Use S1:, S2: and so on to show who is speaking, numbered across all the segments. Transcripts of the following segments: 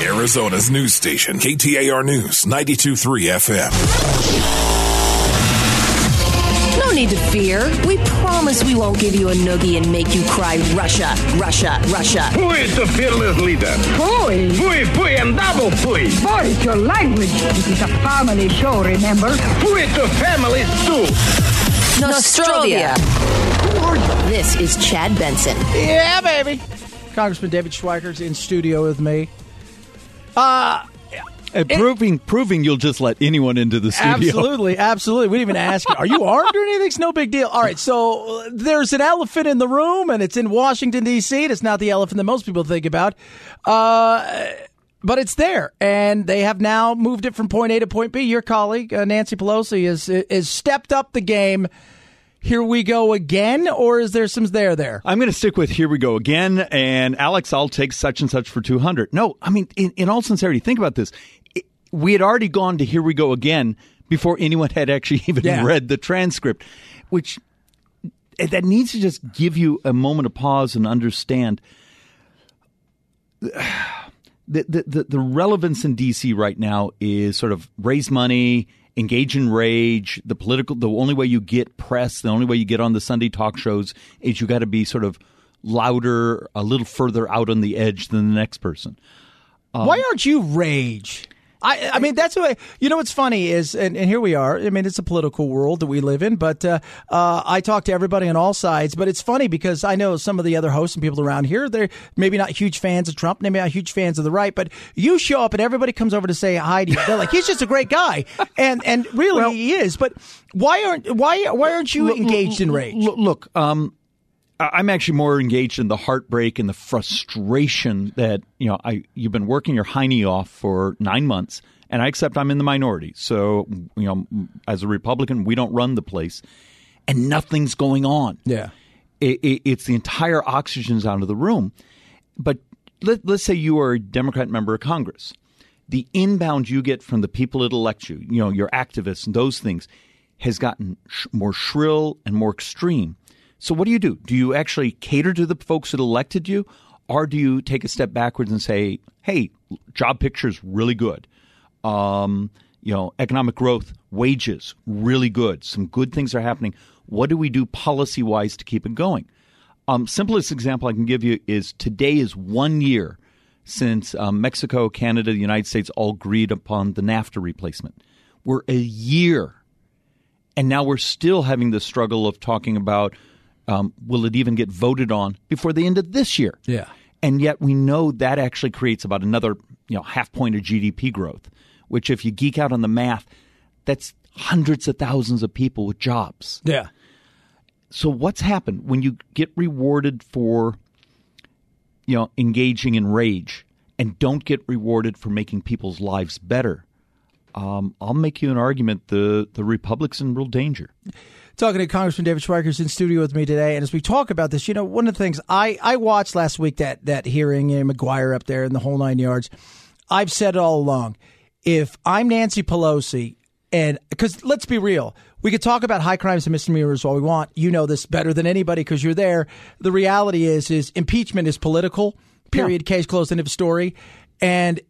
S1: Arizona's news station, KTAR News, 92.3 FM.
S2: No need to fear. We promise we won't give you a noogie and make you cry Russia, Russia, Russia.
S3: Who is the fearless leader?
S4: Boy,
S3: Fui, fui, and double fui.
S4: boy, it's your language. It is a family show, remember?
S3: Fui to family stew.
S2: Nostrovia. This is Chad Benson.
S5: Yeah, baby. Congressman David Schweikert's in studio with me. Uh,
S6: And proving proving you'll just let anyone into the studio.
S5: absolutely, absolutely. We didn't even ask you, are you armed or anything? It's no big deal. All right, so uh, there's an elephant in the room, and it's in Washington, D.C. And it's not the elephant that most people think about. Uh, but it's there, and they have now moved it from point A to point B. Your colleague, uh, Nancy Pelosi, has, has stepped up the game. Here we go again, or is there some there there?
S6: I'm going to stick with here we go again. And Alex, I'll take such and such for 200. No, I mean, in, in all sincerity, think about this. It, we had already gone to here we go again before anyone had actually even
S5: Yeah.
S6: read the transcript, which eh, that needs to just give you a moment of pause and understand the, the, the, the relevance in DC right now is sort of raise money, engage in rage. The political, the only way you get press, the only way you get on the Sunday talk shows is you got to be sort of louder, a little further out on the edge than the next person.
S5: Why aren't you rage? I, I mean, that's what you know. What's funny is, and, and here we are. I mean, it's a political world that we live in, but uh, uh, I talk to everybody on all sides. But it's funny because I know some of the other hosts and people around here. They're maybe not huge fans of Trump, maybe not huge fans of the right. But you show up and everybody comes over to say hi to you. They're like, he's just a great guy, and and really he is. But why aren't why why aren't you engaged in rage?
S6: Look, look um, I'm actually more engaged in the heartbreak and the frustration that you know. I you've been working your hiney off for nine months, and I accept I'm in the minority. So you know, as a Republican, we don't run the place, and nothing's going on.
S5: Yeah.
S6: it, it, it's the entire oxygen's out of the room. But let, let's say you are a Democrat member of Congress. The inbound you get from the people that elect you, you know, your activists and those things, has gotten sh- more shrill and more extreme. So what do you do? Do you actually cater to the folks that elected you, or do you take a step backwards and say, "Hey, job picture is really good. Um, you know, economic growth, wages, really good. Some good things are happening. What do we do policy wise to keep it going? Um, simplest example I can give you is today is one year since um, Mexico, Canada, the United States all agreed upon the NAFTA replacement. We're a year, and now we're still having the struggle of talking about um, will it even get voted on before the end of this year?
S5: Yeah.
S6: and yet we know that actually creates about another you know half point of GDP growth, which if you geek out on the math, that's hundreds of thousands of people with jobs.
S5: Yeah.
S6: So what's happened when you get rewarded for you know engaging in rage and don't get rewarded for making people's lives better? Um, I'll make you an argument the the republic's in real danger.
S5: talking to Congressman David Schweikert's in studio with me today, and as we talk about this, you know, one of the things I I watched last week that that hearing, know, Maguire up there in the whole nine yards. I've said it all along. If I'm Nancy Pelosi, and because let's be real, we could talk about high crimes and misdemeanors all we want. You know this better than anybody because you're there. The reality is, is impeachment is political. Period. Case closed. End of story. And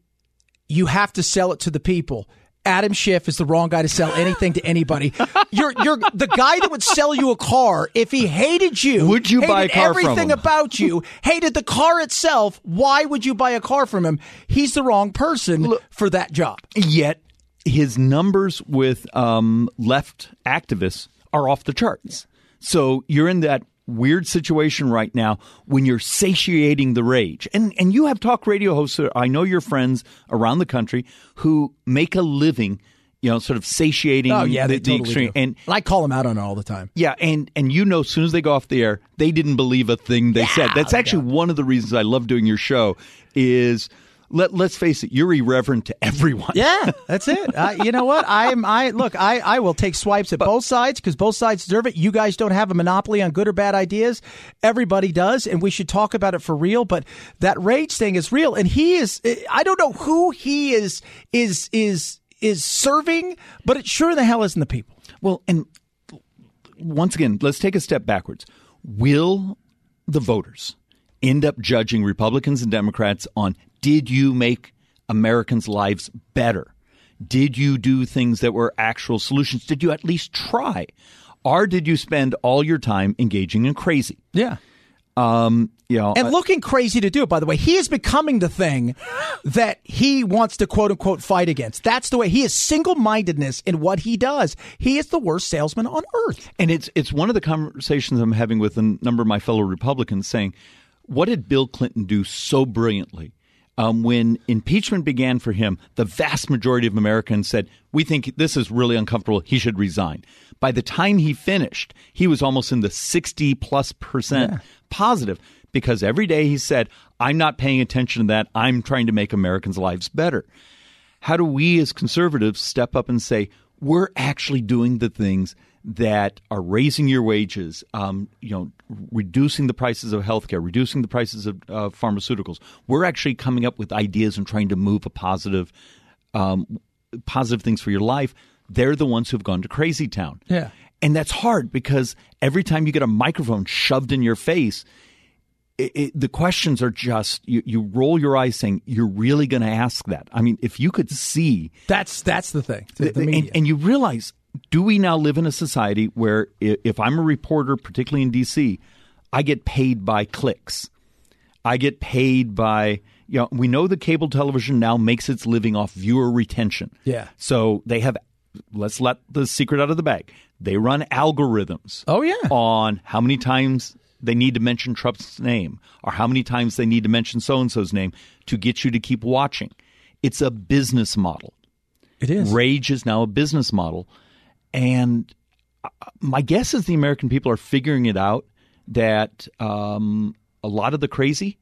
S5: you have to sell it to the people. Adam Schiff is the wrong guy to sell anything to anybody. You're you're the guy that would sell you a car if he hated you.
S6: Would you buy a
S5: hated
S6: car from
S5: everything
S6: him?
S5: about you? Hated the car itself. Why would you buy a car from him? He's the wrong person for that job.
S6: Yet his numbers with um, left activists are off the charts. So you're in that weird situation right now when you're satiating the rage. And and you have talk radio hosts that I know your friends around the country who make a living, you know, sort of satiating
S5: Oh yeah,
S6: the,
S5: they
S6: the extreme.
S5: do.
S6: And
S5: I call them out on it all the time.
S6: yeah, and and you know, as soon as they go off the air, they didn't believe a thing they said. That's actually one of the reasons I love doing your show. Is let let's face it, you're irreverent to everyone.
S5: Yeah, that's it. Uh, you know what? I'm. I look. I, I will take swipes at both sides because both sides deserve it. You guys don't have a monopoly on good or bad ideas. Everybody does, and we should talk about it for real. But that rage thing is real, and he is. I don't know who he is. Is is is serving, but it sure the hell isn't the people.
S6: Well, and once again, let's take a step backwards. Will the voters end up judging Republicans and Democrats on did you make Americans' lives better? Did you do things that were actual solutions? Did you at least try? Or did you spend all your time engaging in crazy?
S5: Yeah.
S6: Um, you know,
S5: And looking crazy to do it, by the way. He is becoming the thing that he wants to quote unquote fight against. That's the way he is single mindedness in what he does. He is the worst salesman on earth.
S6: And it's it's one of the conversations I'm having with a number of my fellow Republicans saying, what did Bill Clinton do so brilliantly? Um, when impeachment began for him, the vast majority of Americans said, We think this is really uncomfortable. He should resign. By the time he finished, he was almost in the 60 plus percent positive because every day he said, I'm not paying attention to that. I'm trying to make Americans' lives better. How do we as conservatives step up and say, we're actually doing the things that are raising your wages, um, you know, reducing the prices of healthcare, reducing the prices of uh, pharmaceuticals. We're actually coming up with ideas and trying to move a positive, um, positive things for your life. They're the ones who've gone to crazy town.
S5: Yeah.
S6: And that's hard because every time you get a microphone shoved in your face, it, it, the questions are just you, you roll your eyes saying you're really going to ask that. I mean, if you could see
S5: That's that's the thing. The, the
S6: and, and you realize, do we now live in a society where if I'm a reporter, particularly in D.C., I get paid by clicks. I get paid by, you know, we know the cable television now makes its living off viewer retention.
S5: Yeah.
S6: So they have, let's let the secret out of the bag. They run algorithms.
S5: Oh, yeah.
S6: On how many times they need to mention Trump's name or how many times they need to mention so and so's name to get you to keep watching. It's a business model.
S5: it is.
S6: Rage is now a business model. And uh, my guess is the American people are figuring it out that um, a lot of the crazy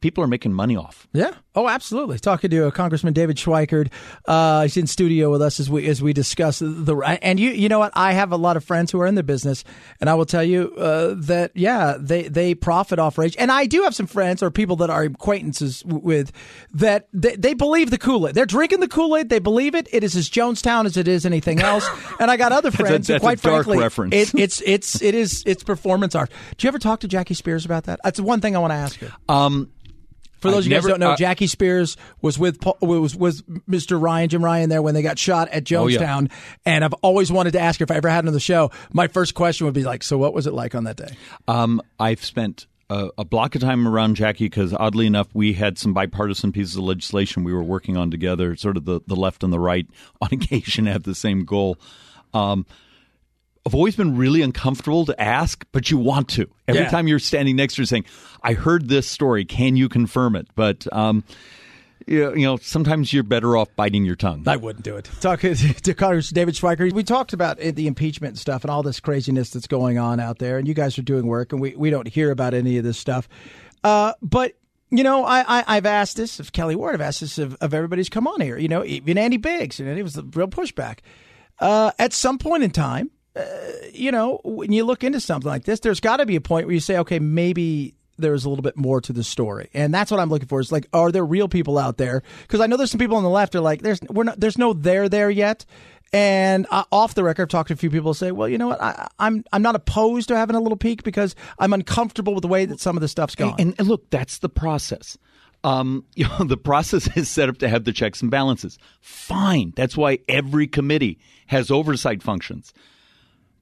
S6: people are making money off.
S5: Yeah. Oh, absolutely. Talking to uh, Congressman David Schweikert. Uh, he's in studio with us as we as we discuss the and you you know what I have a lot of friends who are in the business and I will tell you uh, that yeah they they profit off rage and I do have some friends or people that are acquaintances with that they, they believe the Kool Aid. They're drinking the Kool Aid. They believe it. It is as Jonestown as it is anything else. and I got other friends who
S6: that's a
S5: quite
S6: dark
S5: frankly
S6: reference.
S5: It, it's it's it is it's performance art. Do you ever talk to Jackie Spears about that? That's one thing I want to ask her.
S6: Um,
S5: For those
S6: I've
S5: of you guys who don't know,
S6: uh,
S5: Jackie Spears was with was was Mr. Ryan, Jim Ryan, there when they got shot at
S6: Oh, yeah.
S5: Jonestown. And I've always wanted to ask her if I ever had on the show. My first question would be like, "So what was it like on that day?"
S6: Um, I've spent a, a block of time around Jackie because, oddly enough, we had some bipartisan pieces of legislation we were working on together. Sort of the, the left and the right, on occasion, have the same goal. Um, I've always been really uncomfortable to ask, but you want to. Every
S5: Yeah.
S6: time you're standing next to her saying, I heard this story. Can you confirm it? But, um, you you know, sometimes you're better off biting your tongue.
S5: I wouldn't do it. Talking to Congress David Schweikert, we talked about the impeachment stuff and all this craziness that's going on out there. And you guys are doing work, and we, we don't hear about any of this stuff. Uh, but you know, I, I I've asked this of Kelli Ward. I've asked this of, of everybody's come on here. You know, even Andy Biggs, and it was the real pushback. Uh, at some point in time, uh, you know, when you look into something like this, there's got to be a point where you say, okay, maybe there's a little bit more to the story, and that's what I'm looking for. Is like, are there real people out there? Because I know there's some people on the left are like, there's we're not, there's no there there yet. And uh, off the record, I've talked to a few people who say, well, you know what, I, I'm I'm not opposed to having a little peek because I'm uncomfortable with the way that some of the stuff's going.
S6: And, and look, that's the process. Um, you know, the process is set up to have the checks and balances. Fine. That's why every committee has oversight functions.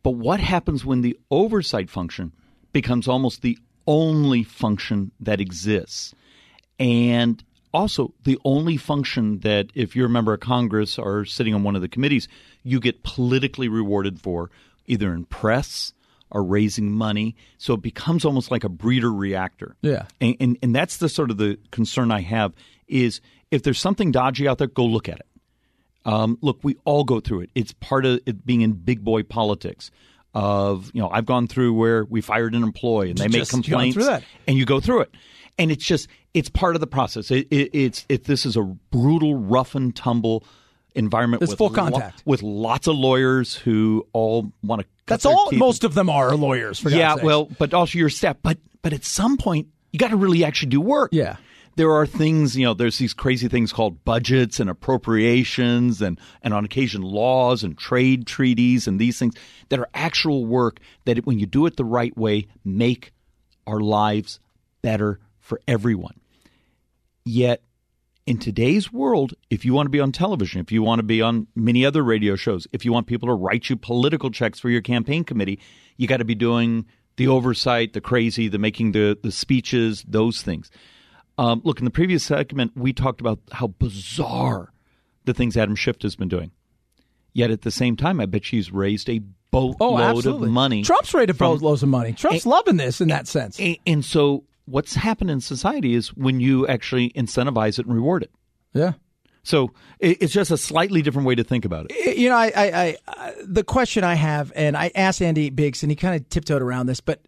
S6: But what happens when the oversight function becomes almost the only function that exists? And also the only function that, if you're a member of Congress or sitting on one of the committees, you get politically rewarded for either in press or raising money. So it becomes almost like a breeder reactor.
S5: Yeah.
S6: And, and, and that's the sort of the concern I have is if there's something dodgy out there, go look at it. Um, look, we all go through it. It's part of it being in big boy politics. Of you know, I've gone through where we fired an employee and they make
S5: Just gone
S6: complaints,
S5: through that.
S6: and you go through it, and it's just it's part of the process. It, it, it's if this is a brutal, rough and tumble environment
S5: It's
S6: with
S5: full
S6: lo-
S5: contact.
S6: with lots of lawyers who all want to.
S5: That's all. Most of them are lawyers.
S6: Yeah, well, but also your staff. But but at some point, you got to really actually do work.
S5: Yeah.
S6: There are things, you know, there's these crazy things called budgets and appropriations and, and on occasion laws and trade treaties and these things that are actual work that when you do it the right way make our lives better for everyone. Yet in today's world, if you want to be on television, if you want to be on many other radio shows, if you want people to write you political checks for your campaign committee, you got to be doing the oversight, the crazy, the making the, the speeches, those things. Um, look, in the previous segment, we talked about how bizarre the things Adam Schiff has been doing. Yet at the same time, I bet she's raised a boatload
S5: Oh, absolutely.
S6: of money.
S5: Trump's raised a
S6: from-
S5: boatloads of money. Trump's
S6: And-
S5: loving this in that sense.
S6: And, and so, what's happened in society is when you actually incentivize it and reward it.
S5: yeah.
S6: So it's just a slightly different way to think about it.
S5: you know, I, I, I, the question I have, and I asked Andy Biggs, and he kind of tiptoed around this, but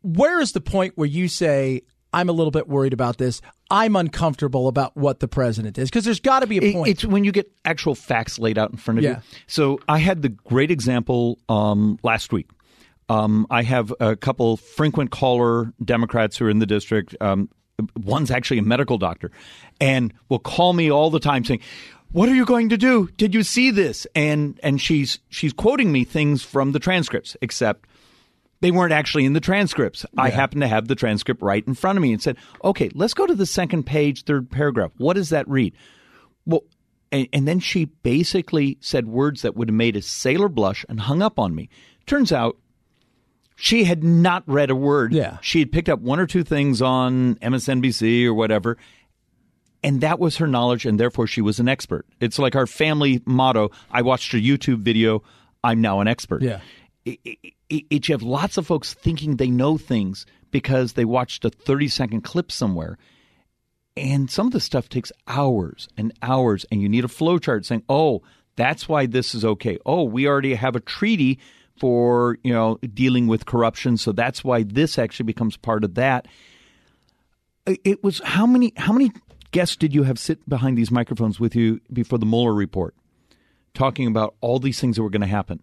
S5: where is the point where you say, I'm a little bit worried about this. I'm uncomfortable about what the president is? Because there's got to be a point.
S6: It's when you get actual facts laid out in front of
S5: Yeah.
S6: you. So I had the great example um, last week. Um, I have a couple frequent caller Democrats who are in the district. Um, one's actually a medical doctor, and will call me all the time saying, "What are you going to do? Did you see this?" And and she's she's quoting me things from the transcripts, except they weren't actually in the transcripts. I happened to have the transcript right in front of me and said, "Okay, let's go to the second page, third paragraph. What does that read?" Well, and, and then she basically said words that would have made a sailor blush and hung up on me. Turns out she had not read a word.
S5: Yeah.
S6: She had picked up one or two things on MSNBC or whatever. And that was her knowledge, and therefore she was an expert. It's like our family motto I watched a YouTube video, I'm now an expert.
S5: Yeah.
S6: It, it, it, you have lots of folks thinking they know things because they watched a 30 second clip somewhere. And some of the stuff takes hours and hours, and you need a flow chart saying, oh, that's why this is okay. Oh, we already have a treaty for you know dealing with corruption, so that's why this actually becomes part of that. It was how many how many guests did you have sit behind these microphones with you before the Mueller report, talking about all these things that were going to happen,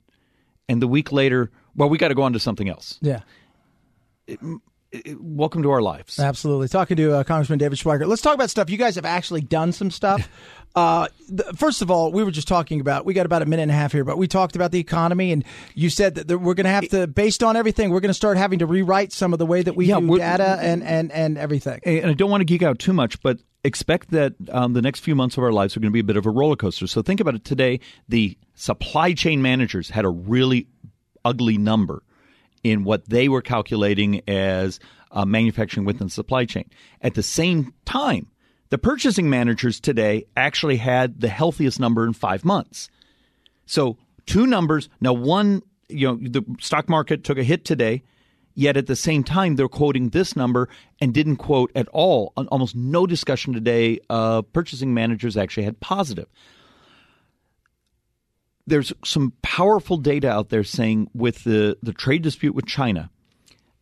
S6: and the week later, well, we got to go on to something else.
S5: yeah.
S6: Welcome to our lives.
S5: Absolutely. Talking to uh, Congressman David Schweikert. Let's talk about stuff. You guys have actually done some stuff. Uh, first of all, we were just talking about, we got about a minute and a half here, but we talked about the economy, and you said that, that we're going to have to, based on everything, we're going to start having to rewrite some of the way that we
S6: Yeah,
S5: do data and, and, and everything.
S6: and I don't want to geek out too much, but expect that um, the next few months of our lives are going to be a bit of a roller coaster. So think about it today. The supply chain managers had a really ugly number in what they were calculating as uh, manufacturing within the supply chain. At the same time, the purchasing managers today actually had the healthiest number in five months. So two numbers. Now one, you know, the stock market took a hit today, yet at the same time they're quoting this number and didn't quote at all. Almost no discussion today. Uh, purchasing managers actually had positive. There's some powerful data out there saying with the, the trade dispute with China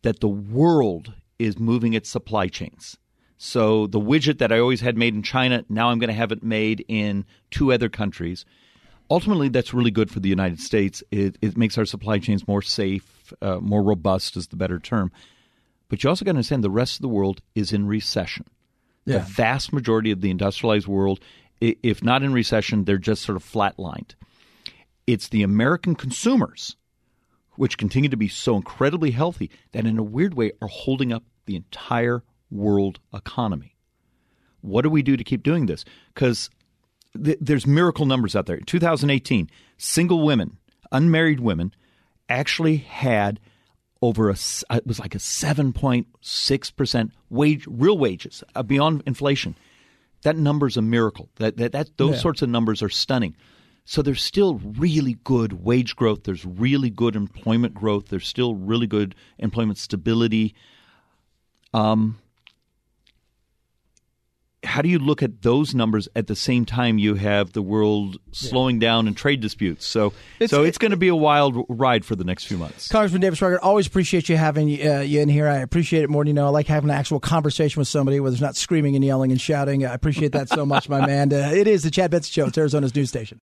S6: that the world is moving its supply chains. So the widget that I always had made in China, now I'm going to have it made in two other countries. Ultimately, that's really good for the United States. It, it makes our supply chains more safe, uh, more robust is the better term. But you also got to understand the rest of the world is in recession. The vast majority of the industrialized world, if not in recession, they're just sort of flatlined. It's the American consumers which continue to be so incredibly healthy that in a weird way are holding up the entire world economy. What do we do to keep doing this? Because th- there's miracle numbers out there. 2018, single women, unmarried women, actually had over a it was like a 7.6 percent wage real wages uh, beyond inflation. That number's a miracle. That that, that those
S5: Yeah.
S6: sorts of numbers are stunning. So there's still really good wage growth. There's really good employment growth. There's still really good employment stability. Um, how do you look at those numbers at the same time you have the world slowing down in trade disputes? So, so it's going to be a wild ride for the next few months.
S5: Congressman David Schweikert, always appreciate you having uh, you in here. I appreciate it more than you know. I like having an actual conversation with somebody where there's not screaming and yelling and shouting. I appreciate that so much, my man. Uh, it is the Chad Benson Show. It's Arizona's news station.